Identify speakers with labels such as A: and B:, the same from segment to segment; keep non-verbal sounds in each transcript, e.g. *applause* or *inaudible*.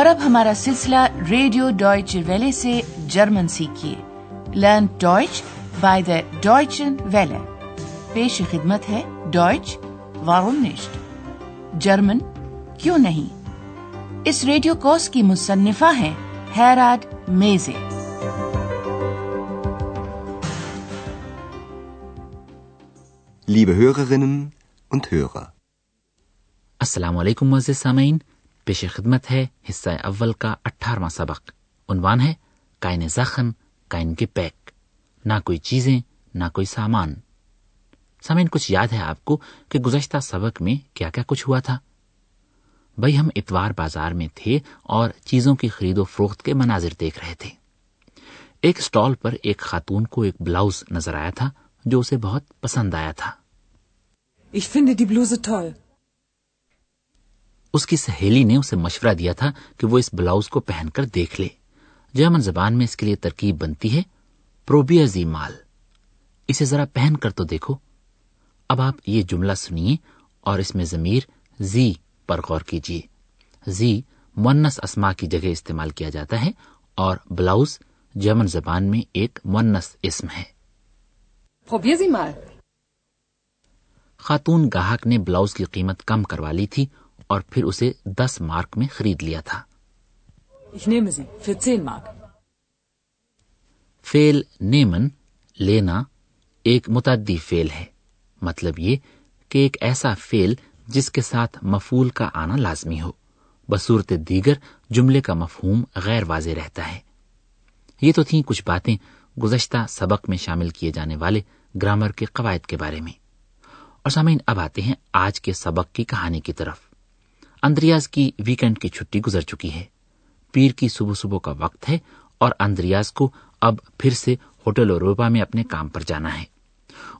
A: اور اب ہمارا سلسلہ ریڈیو ڈوائچ ویلے سے German سیکھیے۔ Learn Deutsch by the Deutsche Welle. پیش خدمت ہے ڈوائچ وارم نشٹ جرمن کیوں نہیں؟ اس ریڈیو کورس کی مصنفہ ہے Herod Meese.
B: Liebe Hörerinnen und Hörer.
C: السلام علیکم معزز سامعین۔ پیش خدمت ہے حصہ اول کا اٹھارہواں سبق۔ عنوان ہے کائن زخم، کائن کے پیک۔ نہ کوئی چیزیں، نہ کوئی سامان۔ سامعین، کچھ یاد ہے آپ کو کہ گزشتہ سبق میں کیا کیا کچھ ہوا تھا؟ بھائی ہم اتوار بازار میں تھے اور چیزوں کی خرید و فروخت کے مناظر دیکھ رہے تھے۔ ایک اسٹال پر ایک خاتون کو ایک بلاؤز نظر آیا تھا جو اسے بہت پسند آیا تھا۔
D: Ich finde die Bluse toll.
C: اس کی سہیلی نے اسے مشورہ دیا تھا کہ وہ اس بلاؤز کو پہن کر دیکھ لے۔ جرمن زبان میں اس کے لیے ترکیب بنتی ہے پروبیا زی مال۔ اسے ذرا پہن کر تو دیکھو۔ اب آپ یہ جملہ سنیے اور اس میں ضمیر زی پر غور کیجیے۔ زی مونس اسما کی جگہ استعمال کیا جاتا ہے اور بلاؤز جرمن زبان میں ایک مونس اسم ہے. خاتون گاہک نے بلاؤز کی قیمت کم کروا لی تھی اور پھر اسے دس مارک میں خرید لیا تھا۔
D: Ich nehme sie für 10 Mark.
C: فیل نیمن لینا ایک متعدی فیل ہے۔ مطلب یہ کہ ایک ایسا فیل جس کے ساتھ مفول کا آنا لازمی ہو۔ بصورت دیگر جملے کا مفہوم غیر واضح رہتا ہے۔ یہ تو تھیں کچھ باتیں گزشتہ سبق میں شامل کیے جانے والے گرامر کے قواعد کے بارے میں۔ اور سامعین اب آتے ہیں آج کے سبق کی کہانی کی طرف۔ اندریاز کی ویکینڈ کی چھٹی گزر چکی ہے۔ پیر کی صبح صبح کا وقت ہے اور اندریاز کو اب پھر سے ہوٹل اوروپا میں اپنے کام پر جانا ہے۔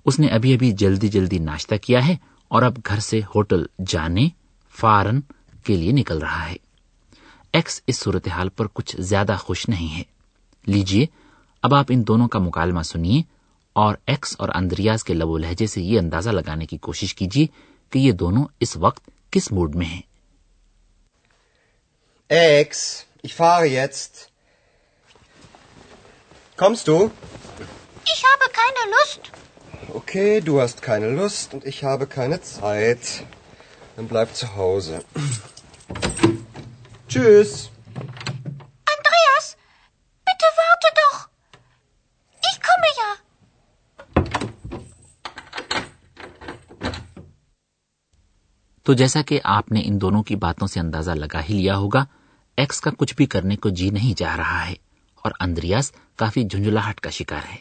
C: اس نے ابھی ابھی جلدی جلدی ناشتہ کیا ہے اور اب گھر سے ہوٹل جانے، فارن کے لیے نکل رہا ہے۔ ایکس اس صورتحال پر کچھ زیادہ خوش نہیں ہے۔ لیجیے اب آپ ان دونوں کا مکالمہ سنیے اور ایکس اور اندریاز کے لب و لہجے سے یہ اندازہ لگانے کی کوشش کیجیے کہ یہ دونوں اس وقت کس موڈ میں ہیں۔
B: Ex, ich fahre jetzt. Kommst du?
E: Ich habe keine Lust.
B: Okay, du hast keine Lust und ich habe keine Zeit. Dann bleib zu Hause. Tschüss.
E: Andreas, bitte warte doch. Ich komme ja.
C: تو جیسا کہ آپ نے ان دونوں کی باتوں سے اندازہ لگا ہی لیا ہوگا ایکس کا کچھ بھی کرنے کو جی نہیں چاہ رہا ہے اور اندریاز کافی جھنجھلاہٹ کا شکار ہے۔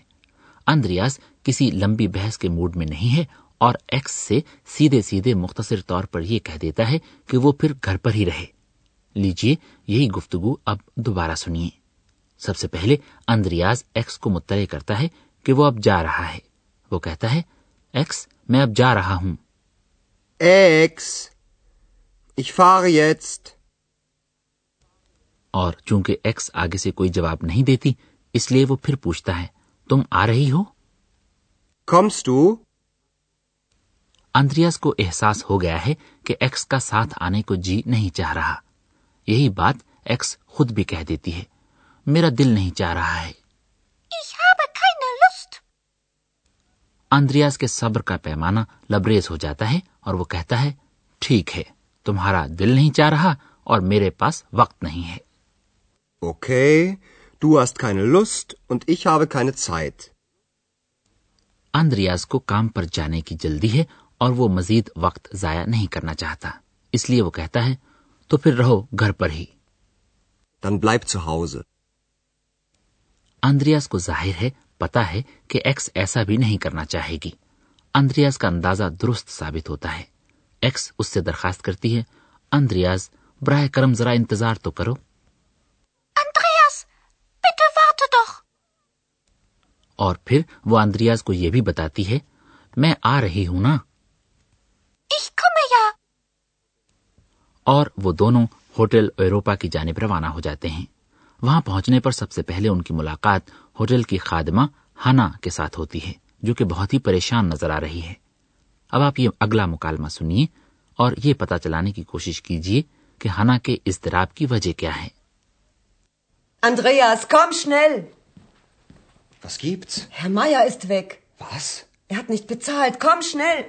C: اندریاز کسی لمبی بحث کے موڈ میں نہیں ہے اور ایکس سے سیدھے سیدھے مختصر طور پر یہ کہہ دیتا ہے کہ وہ پھر گھر پر ہی رہے۔ لیجیے یہی گفتگو اب دوبارہ سنیے۔ سب سے پہلے اندریاز ایکس کو مطلع کرتا ہے کہ وہ اب جا رہا ہے۔ وہ کہتا ہے ایکس میں اب جا رہا ہوں۔
B: Ex, ich fahre jetzt.
C: اور چونکہ ایکس آگے سے کوئی جواب نہیں دیتی اس لیے وہ پھر پوچھتا ہے تم آ رہی ہو
B: Kommst du?
C: اندریاس کو احساس ہو گیا ہے کہ ایکس کا ساتھ آنے کو جی نہیں چاہ رہا یہی بات ایکس خود بھی کہہ دیتی ہے میرا دل نہیں چاہ رہا ہے. اندریاس کے صبر کا پیمانہ لبریز ہو جاتا ہے اور وہ کہتا ہے ٹھیک ہے تمہارا دل نہیں چاہ رہا اور میرے پاس وقت نہیں ہے
B: Okay, du hast keine Lust und ich habe keine Zeit.
C: Andreas کو کام پر جانے کی جلدی ہے اور وہ مزید وقت ضائع نہیں کرنا چاہتا۔ اس لیے وہ کہتا ہے تو پھر رہو گھر پر ہی۔
B: Dann bleib zu Hause.
C: Andreas کو ظاہر ہے پتا ہے کہ ایکس ایسا بھی نہیں کرنا چاہے گی۔ اندریاز کا اندازہ درست ثابت ہوتا ہے۔ ایکس اس سے درخواست کرتی ہے اندریاز براہ کرم ذرا انتظار تو کرو
E: Andreas, bitte warte doch.
C: اور پھر وہ اندریاز کو یہ بھی بتاتی ہے میں آ رہی ہوں نا
E: Ich komme ja.
C: اور وہ دونوں ہوٹل ایروپا کی جانب روانہ ہو جاتے ہیں وہاں پہنچنے پر سب سے پہلے ان کی ملاقات ہوٹل کی خادمہ ہنا کے ساتھ ہوتی ہے جو کہ بہت ہی پریشان نظر آ رہی ہے اب آپ یہ اگلا مکالمہ سنیے اور یہ پتا چلانے کی کوشش کیجیے کہ ہنا کے اضطراب کی وجہ کیا ہے
F: Andreas, komm schnell!
B: Was gibt's?
F: Herr Meier ist weg.
B: Was?
F: Er hat nicht bezahlt. Komm schnell!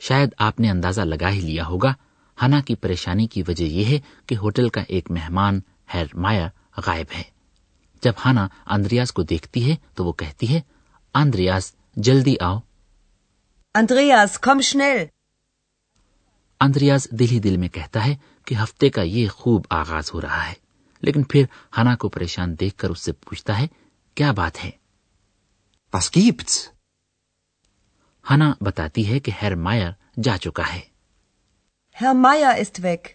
C: شاید آپ نے اندازہ لگا ہی لیا ہوگا ہنا کی پریشانی کی وجہ یہ ہے کہ ہوٹل کا ایک مہمان ہیر مایا غائب ہے جب ہنا اندریاز کو دیکھتی ہے تو وہ کہتی ہے اندریاز جلدی آؤ
F: Andreas, komm schnell!
C: اندریاز دل ہی دل میں کہتا ہے کہ ہفتے کا یہ خوب آغاز ہو رہا ہے لیکن پھر ہنا کو پریشان دیکھ کر اس سے پوچھتا ہے کیا بات ہے
B: Was gibt's?
C: ہنا بتاتی ہے کہ ہیر مائر جا چکا ہے
F: Herr Meier ist weg.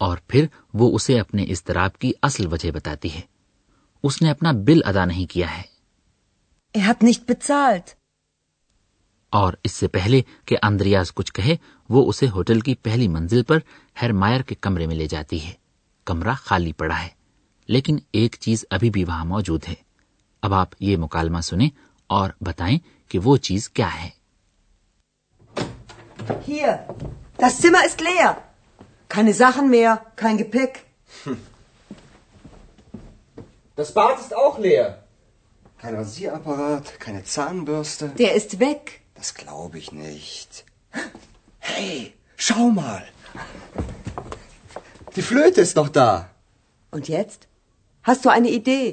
C: اور پھر وہ اسے اپنے اضطراب کی اصل وجہ بتاتی ہے اس نے اپنا بل ادا نہیں کیا ہے
F: Er hat nicht bezahlt.
C: اور اس سے پہلے کہ اندریاز کچھ کہے وہ اسے ہوٹل کی پہلی منزل پر ہیر مائر کے کمرے میں لے جاتی ہے کمرہ خالی پڑا ہے۔ لیکن ایک چیز ابھی بھی وہاں موجود ہے۔ اب آپ یہ مکالمہ سنیں اور بتائیں کہ وہ چیز کیا ہے۔
B: Hey, schau mal. Die Flöte ist noch da.
F: Und jetzt? Hast du eine Idee?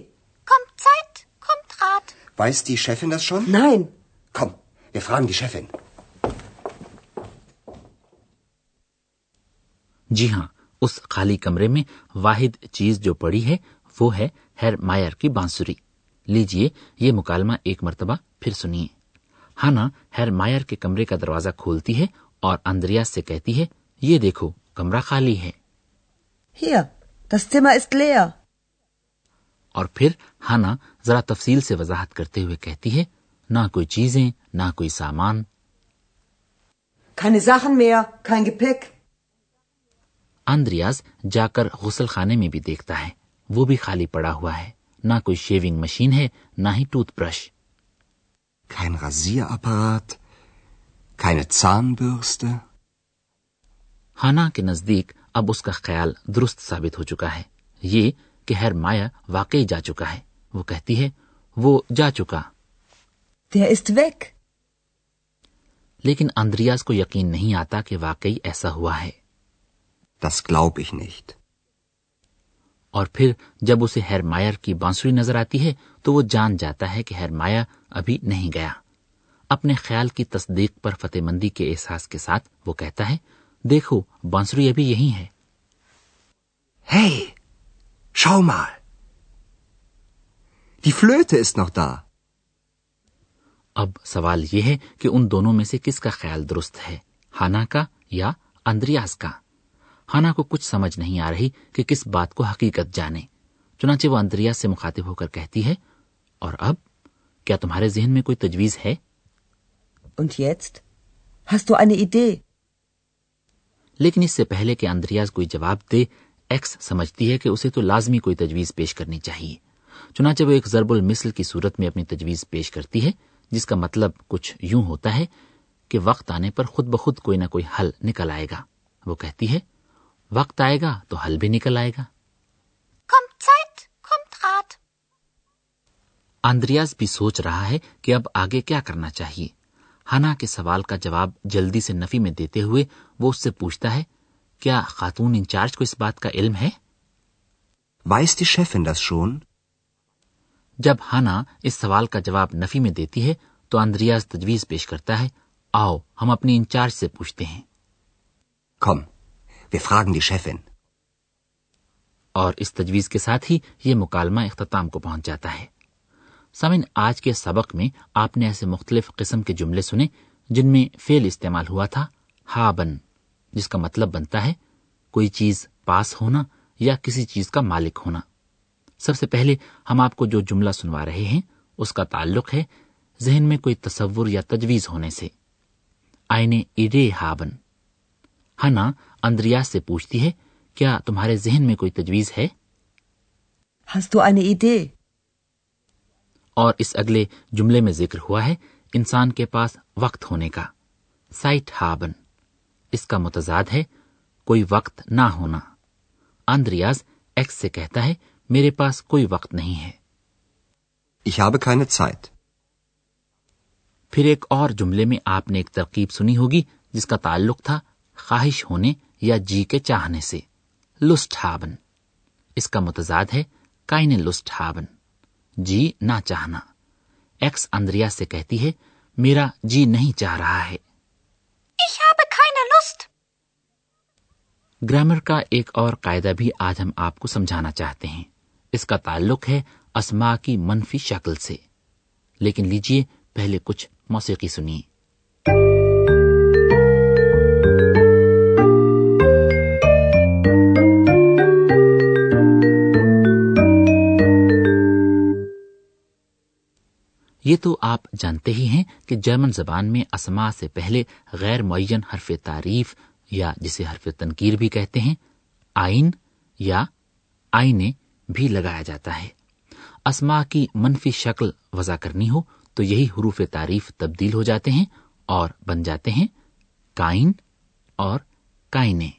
E: Kommt Zeit, kommt Rat.
B: Weiß die Chefin das schon?
F: Nein.
B: Komm, wir fragen die Chefin.
C: جی ہاں اس خالی کمرے میں واحد چیز جو پڑی ہے وہ ہے ہیر مائر کی بانسری لیجیے یہ مکالمہ ایک مرتبہ پھر سنیے ہانا ہیر مائر کے کمرے کا دروازہ کھولتی ہے اور اندریاز سے کہتی ہے یہ دیکھو کمرہ خالی ہے
F: Hier, das Zimmer ist leer.
C: اور پھر ہانا ذرا تفصیل سے وضاحت کرتے ہوئے کہتی ہے نہ کوئی چیزیں نہ کوئی سامان
F: Keine Sachen mehr, kein Gepäck.
C: Andreas جا کر غسل خانے میں بھی دیکھتا ہے وہ بھی خالی پڑا ہوا ہے نہ کوئی شیونگ مشین ہے نہ ہی toothbrush
B: Kein Rasierapparat, keine Zahnbürste.
C: Hanna کے نزدیک اب اس کا خیال درست ثابت ہو چکا ہے۔ یہ کہ ہیر مایا واقعی جا چکا ہے۔ وہ کہتی ہے وہ جا چکا۔
F: Der ist weg.
C: لیکن اندریاز کو یقین نہیں آتا کہ واقعی ایسا ہوا ہے۔
B: Das glaube ich nicht.
C: اور پھر جب اسے ہیر مائر کی بانسری نظر آتی ہے تو وہ جان جاتا ہے کہ ہیر مایا ابھی نہیں گیا۔ اپنے خیال کی تصدیق پر فتح مندی کے احساس کے ساتھ وہ کہتا ہے دیکھو بانسری ابھی یہی ہے
B: Hey, schau mal. Die Flöte ist noch da.
C: اب سوال یہ ہے کہ ان دونوں میں سے کس کا خیال درست ہے ہانا کا یا اندریاز کا ہانا کو کچھ سمجھ نہیں آ رہی کہ کس بات کو حقیقت جانے چنانچہ وہ اندریاز سے مخاطب ہو کر کہتی ہے اور اب کیا تمہارے ذہن میں کوئی تجویز ہے
F: Und jetzt? Hast du eine Idee?
C: لیکن اس سے پہلے کہ اندریاز کوئی جواب دے ایکس سمجھتی ہے کہ اسے تو لازمی کوئی تجویز پیش کرنی چاہیے۔ چنانچہ وہ ایک ضرب المثل کی صورت میں اپنی تجویز پیش کرتی ہے جس کا مطلب کچھ یوں ہوتا ہے کہ وقت آنے پر خود بخود کوئی نہ کوئی حل نکل آئے گا۔ وہ کہتی ہے وقت آئے گا تو حل بھی نکل آئے گا۔
E: Kommt Zeit, kommt Rat.
C: Andreas بھی سوچ رہا ہے کہ اب آگے کیا کرنا چاہیے۔ ہنا کے سوال کا جواب جلدی سے نفی میں دیتے ہوئے وہ اس سے پوچھتا ہے کیا خاتون انچارج کو اس بات کا علم ہے? جب ہانا اس سوال کا جواب نفی میں دیتی ہے تو اندریاز تجویز پیش کرتا ہے آؤ ہم اپنی انچارج سے پوچھتے ہیں
B: Komm, wir fragen die Chefin.
C: اور اس تجویز کے ساتھ ہی یہ مکالمہ اختتام کو پہنچ جاتا ہے سمن آج کے سبق میں آپ نے ایسے مختلف قسم کے جملے سنے جن میں فیل استعمال ہوا تھا ہا بن جس کا مطلب بنتا ہے کوئی چیز پاس ہونا یا کسی چیز کا مالک ہونا۔ سب سے پہلے ہم آپ کو جو جملہ سنوا رہے ہیں، اس کا تعلق ہے ذہن میں کوئی تصور یا تجویز ہونے سے۔ آئینے ایڈے ہابن۔ ہنا اندریاز سے پوچھتی ہے، کیا تمہارے ذہن میں کوئی تجویز ہے
F: Hast du eine Idee?
C: اور اس اگلے جملے میں ذکر ہوا ہے انسان کے پاس وقت ہونے کا۔ سائٹ ہابن۔ اس کا متضاد ہے کوئی وقت نہ ہونا۔ اندریاز ایکس سے کہتا ہے میرے پاس کوئی وقت نہیں ہے۔
B: Ich habe keine Zeit.
C: پھر ایک اور جملے میں آپ نے ایک ترکیب سنی ہوگی جس کا تعلق تھا خواہش ہونے یا جی کے چاہنے سے۔ لسٹ ہابن۔ اس کا متضاد ہے کائن لسٹ ہابن۔ جی نہ چاہنا۔ ایکس اندریا سے کہتی ہے میرا جی نہیں
E: چاہ رہا ہے۔ گرامر
C: کا ایک اور قاعدہ بھی آج ہم آپ کو سمجھانا چاہتے ہیں۔ اس کا تعلق ہے اسما کی منفی شکل سے۔ لیکن لیجیے پہلے کچھ موسیقی سنیے۔ یہ تو آپ جانتے ہی ہیں کہ جرمن زبان میں اسما سے پہلے غیر معین حرف تعریف یا جسے حرف تنقیر بھی کہتے ہیں، آئین یا آئینے بھی لگایا جاتا ہے۔ اسما کی منفی شکل وضع کرنی ہو تو یہی حروف تعریف تبدیل ہو جاتے ہیں اور بن جاتے ہیں کائن اور کائنے۔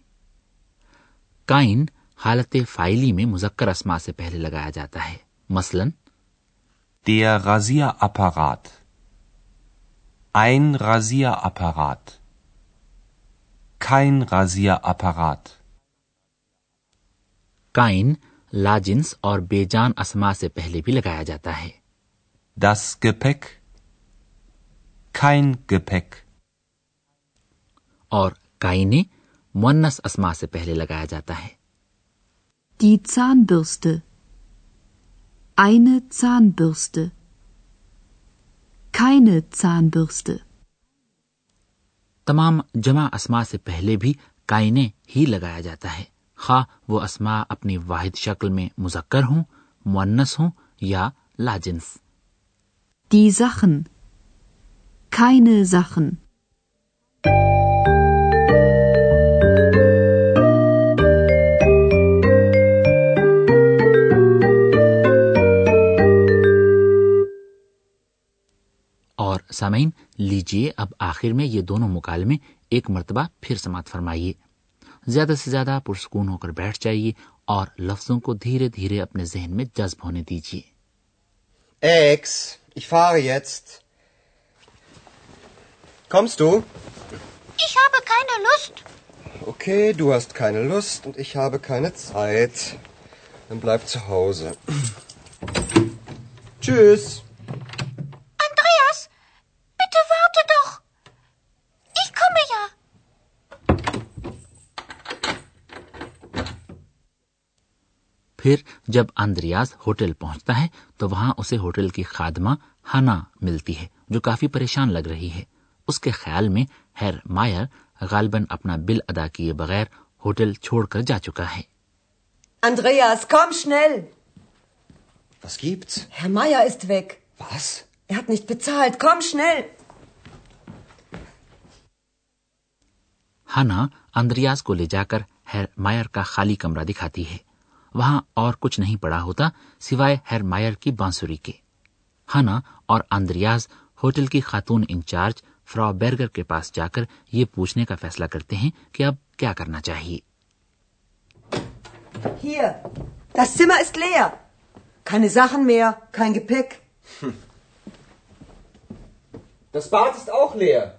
C: کائن حالت فائلی میں مذکر اسما سے پہلے لگایا جاتا ہے۔
G: مثلاً Der Rasierapparat. Ein Rasierapparat. Kein Rasierapparat.
C: کائن لاجنس اور بے جان اسما سے پہلے بھی لگایا جاتا
G: ہے دس گپیک کائن
C: گپیک اور کائنے مونس اسما سے پہلے لگایا جاتا ہے
H: Die Zahnbürste. eine Zahnbürste. keine Zahnbürste.
C: تمام جمع اسما سے پہلے بھی کائنے ہی لگایا جاتا ہے خواہ وہ اسما اپنی واحد شکل میں مذکر ہوں مونس ہوں یا لاجنس
H: Die Sachen. Keine Sachen.
C: سامعین لیجیے اب آخر میں یہ دونوں مکالمے ایک مرتبہ پھر سماعت فرمائیے زیادہ سے زیادہ پرسکون ہو کر بیٹھ جائیے اور لفظوں کو دھیرے دھیرے اپنے ذہن
B: میں جذب ہونے دیجیے Kommst du?
E: Ich habe keine Lust.
B: Okay, du hast keine Lust und ich habe keine Zeit. Dann bleib zu Hause. *clears throat* Tschüss.
E: پھر جب
C: اندریاز ہوٹل پہنچتا ہے تو وہاں اسے ہوٹل کی خادمہ ہنا ملتی ہے جو کافی پریشان لگ رہی ہے اس کے خیال میں ہیر مائر غالباً اپنا بل ادا کیے بغیر ہوٹل چھوڑ کر جا چکا ہے
F: Andreas, komm schnell!
B: Was gibt's?
F: Herr Meier ist weg.
B: Was?
F: Er hat nicht bezahlt. Komm schnell!
C: Hanna, Andreas, کو لے جا کر ہیر مائر کا خالی کمرہ دکھاتی وہاں اور کچھ نہیں پڑا ہوتا سوائے ہیر مائر کی بانسری کے ہنا اور اندریاز ہوٹل کی خاتون انچارج فرا بیرگر کے پاس جا کر یہ پوچھنے کا فیصلہ کرتے ہیں کہ اب کیا کرنا
F: چاہیے das *laughs*
B: Das Bad ist auch leer.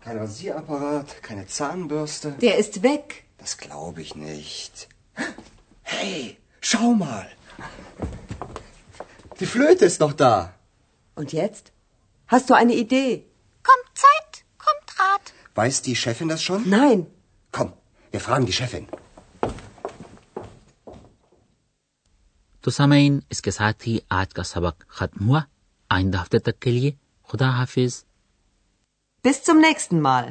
B: Kein Rasierapparat, keine Zahnbürste.
F: Der ist weg.
B: Das glaube ich nicht. *gasps* Hey, schau mal. Die Flöte ist noch da.
F: Und jetzt? Hast du eine Idee?
E: Kommt Zeit, kommt Rat.
B: Weiß die Chefin das schon?
F: Nein.
B: Komm, wir fragen die Chefin.
C: تو سامعین اس کے ساتھ ہی آج کا سبق ختم ہوا آئندہ ہفتے تک کے لیے خدا
F: حافظ بس چم نیکسٹ
A: مال